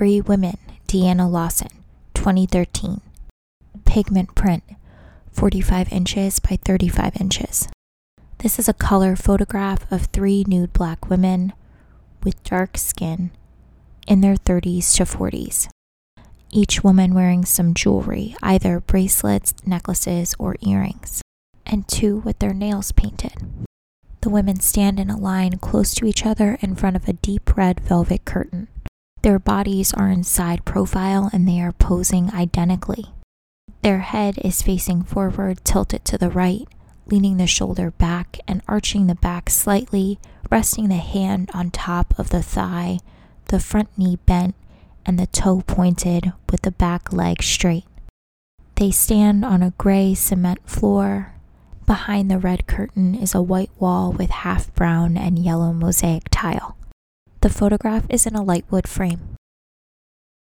Three Women, Deana Lawson, 2013. Pigment print, 45 inches by 35 inches. This is a color photograph of three nude black women with dark skin in their 30s to 40s. Each woman wearing some jewelry, either bracelets, necklaces, or earrings, and two with their nails painted. The women stand in a line close to each other in front of a deep red velvet curtain. Their bodies are in side profile and they are posing identically. Their head is facing forward, tilted to the right, leaning the shoulder back and arching the back slightly, resting the hand on top of the thigh, the front knee bent, and the toe pointed with the back leg straight. They stand on a gray cement floor. Behind the red curtain is a white wall with half brown and yellow mosaic tile. The photograph is in a lightwood frame.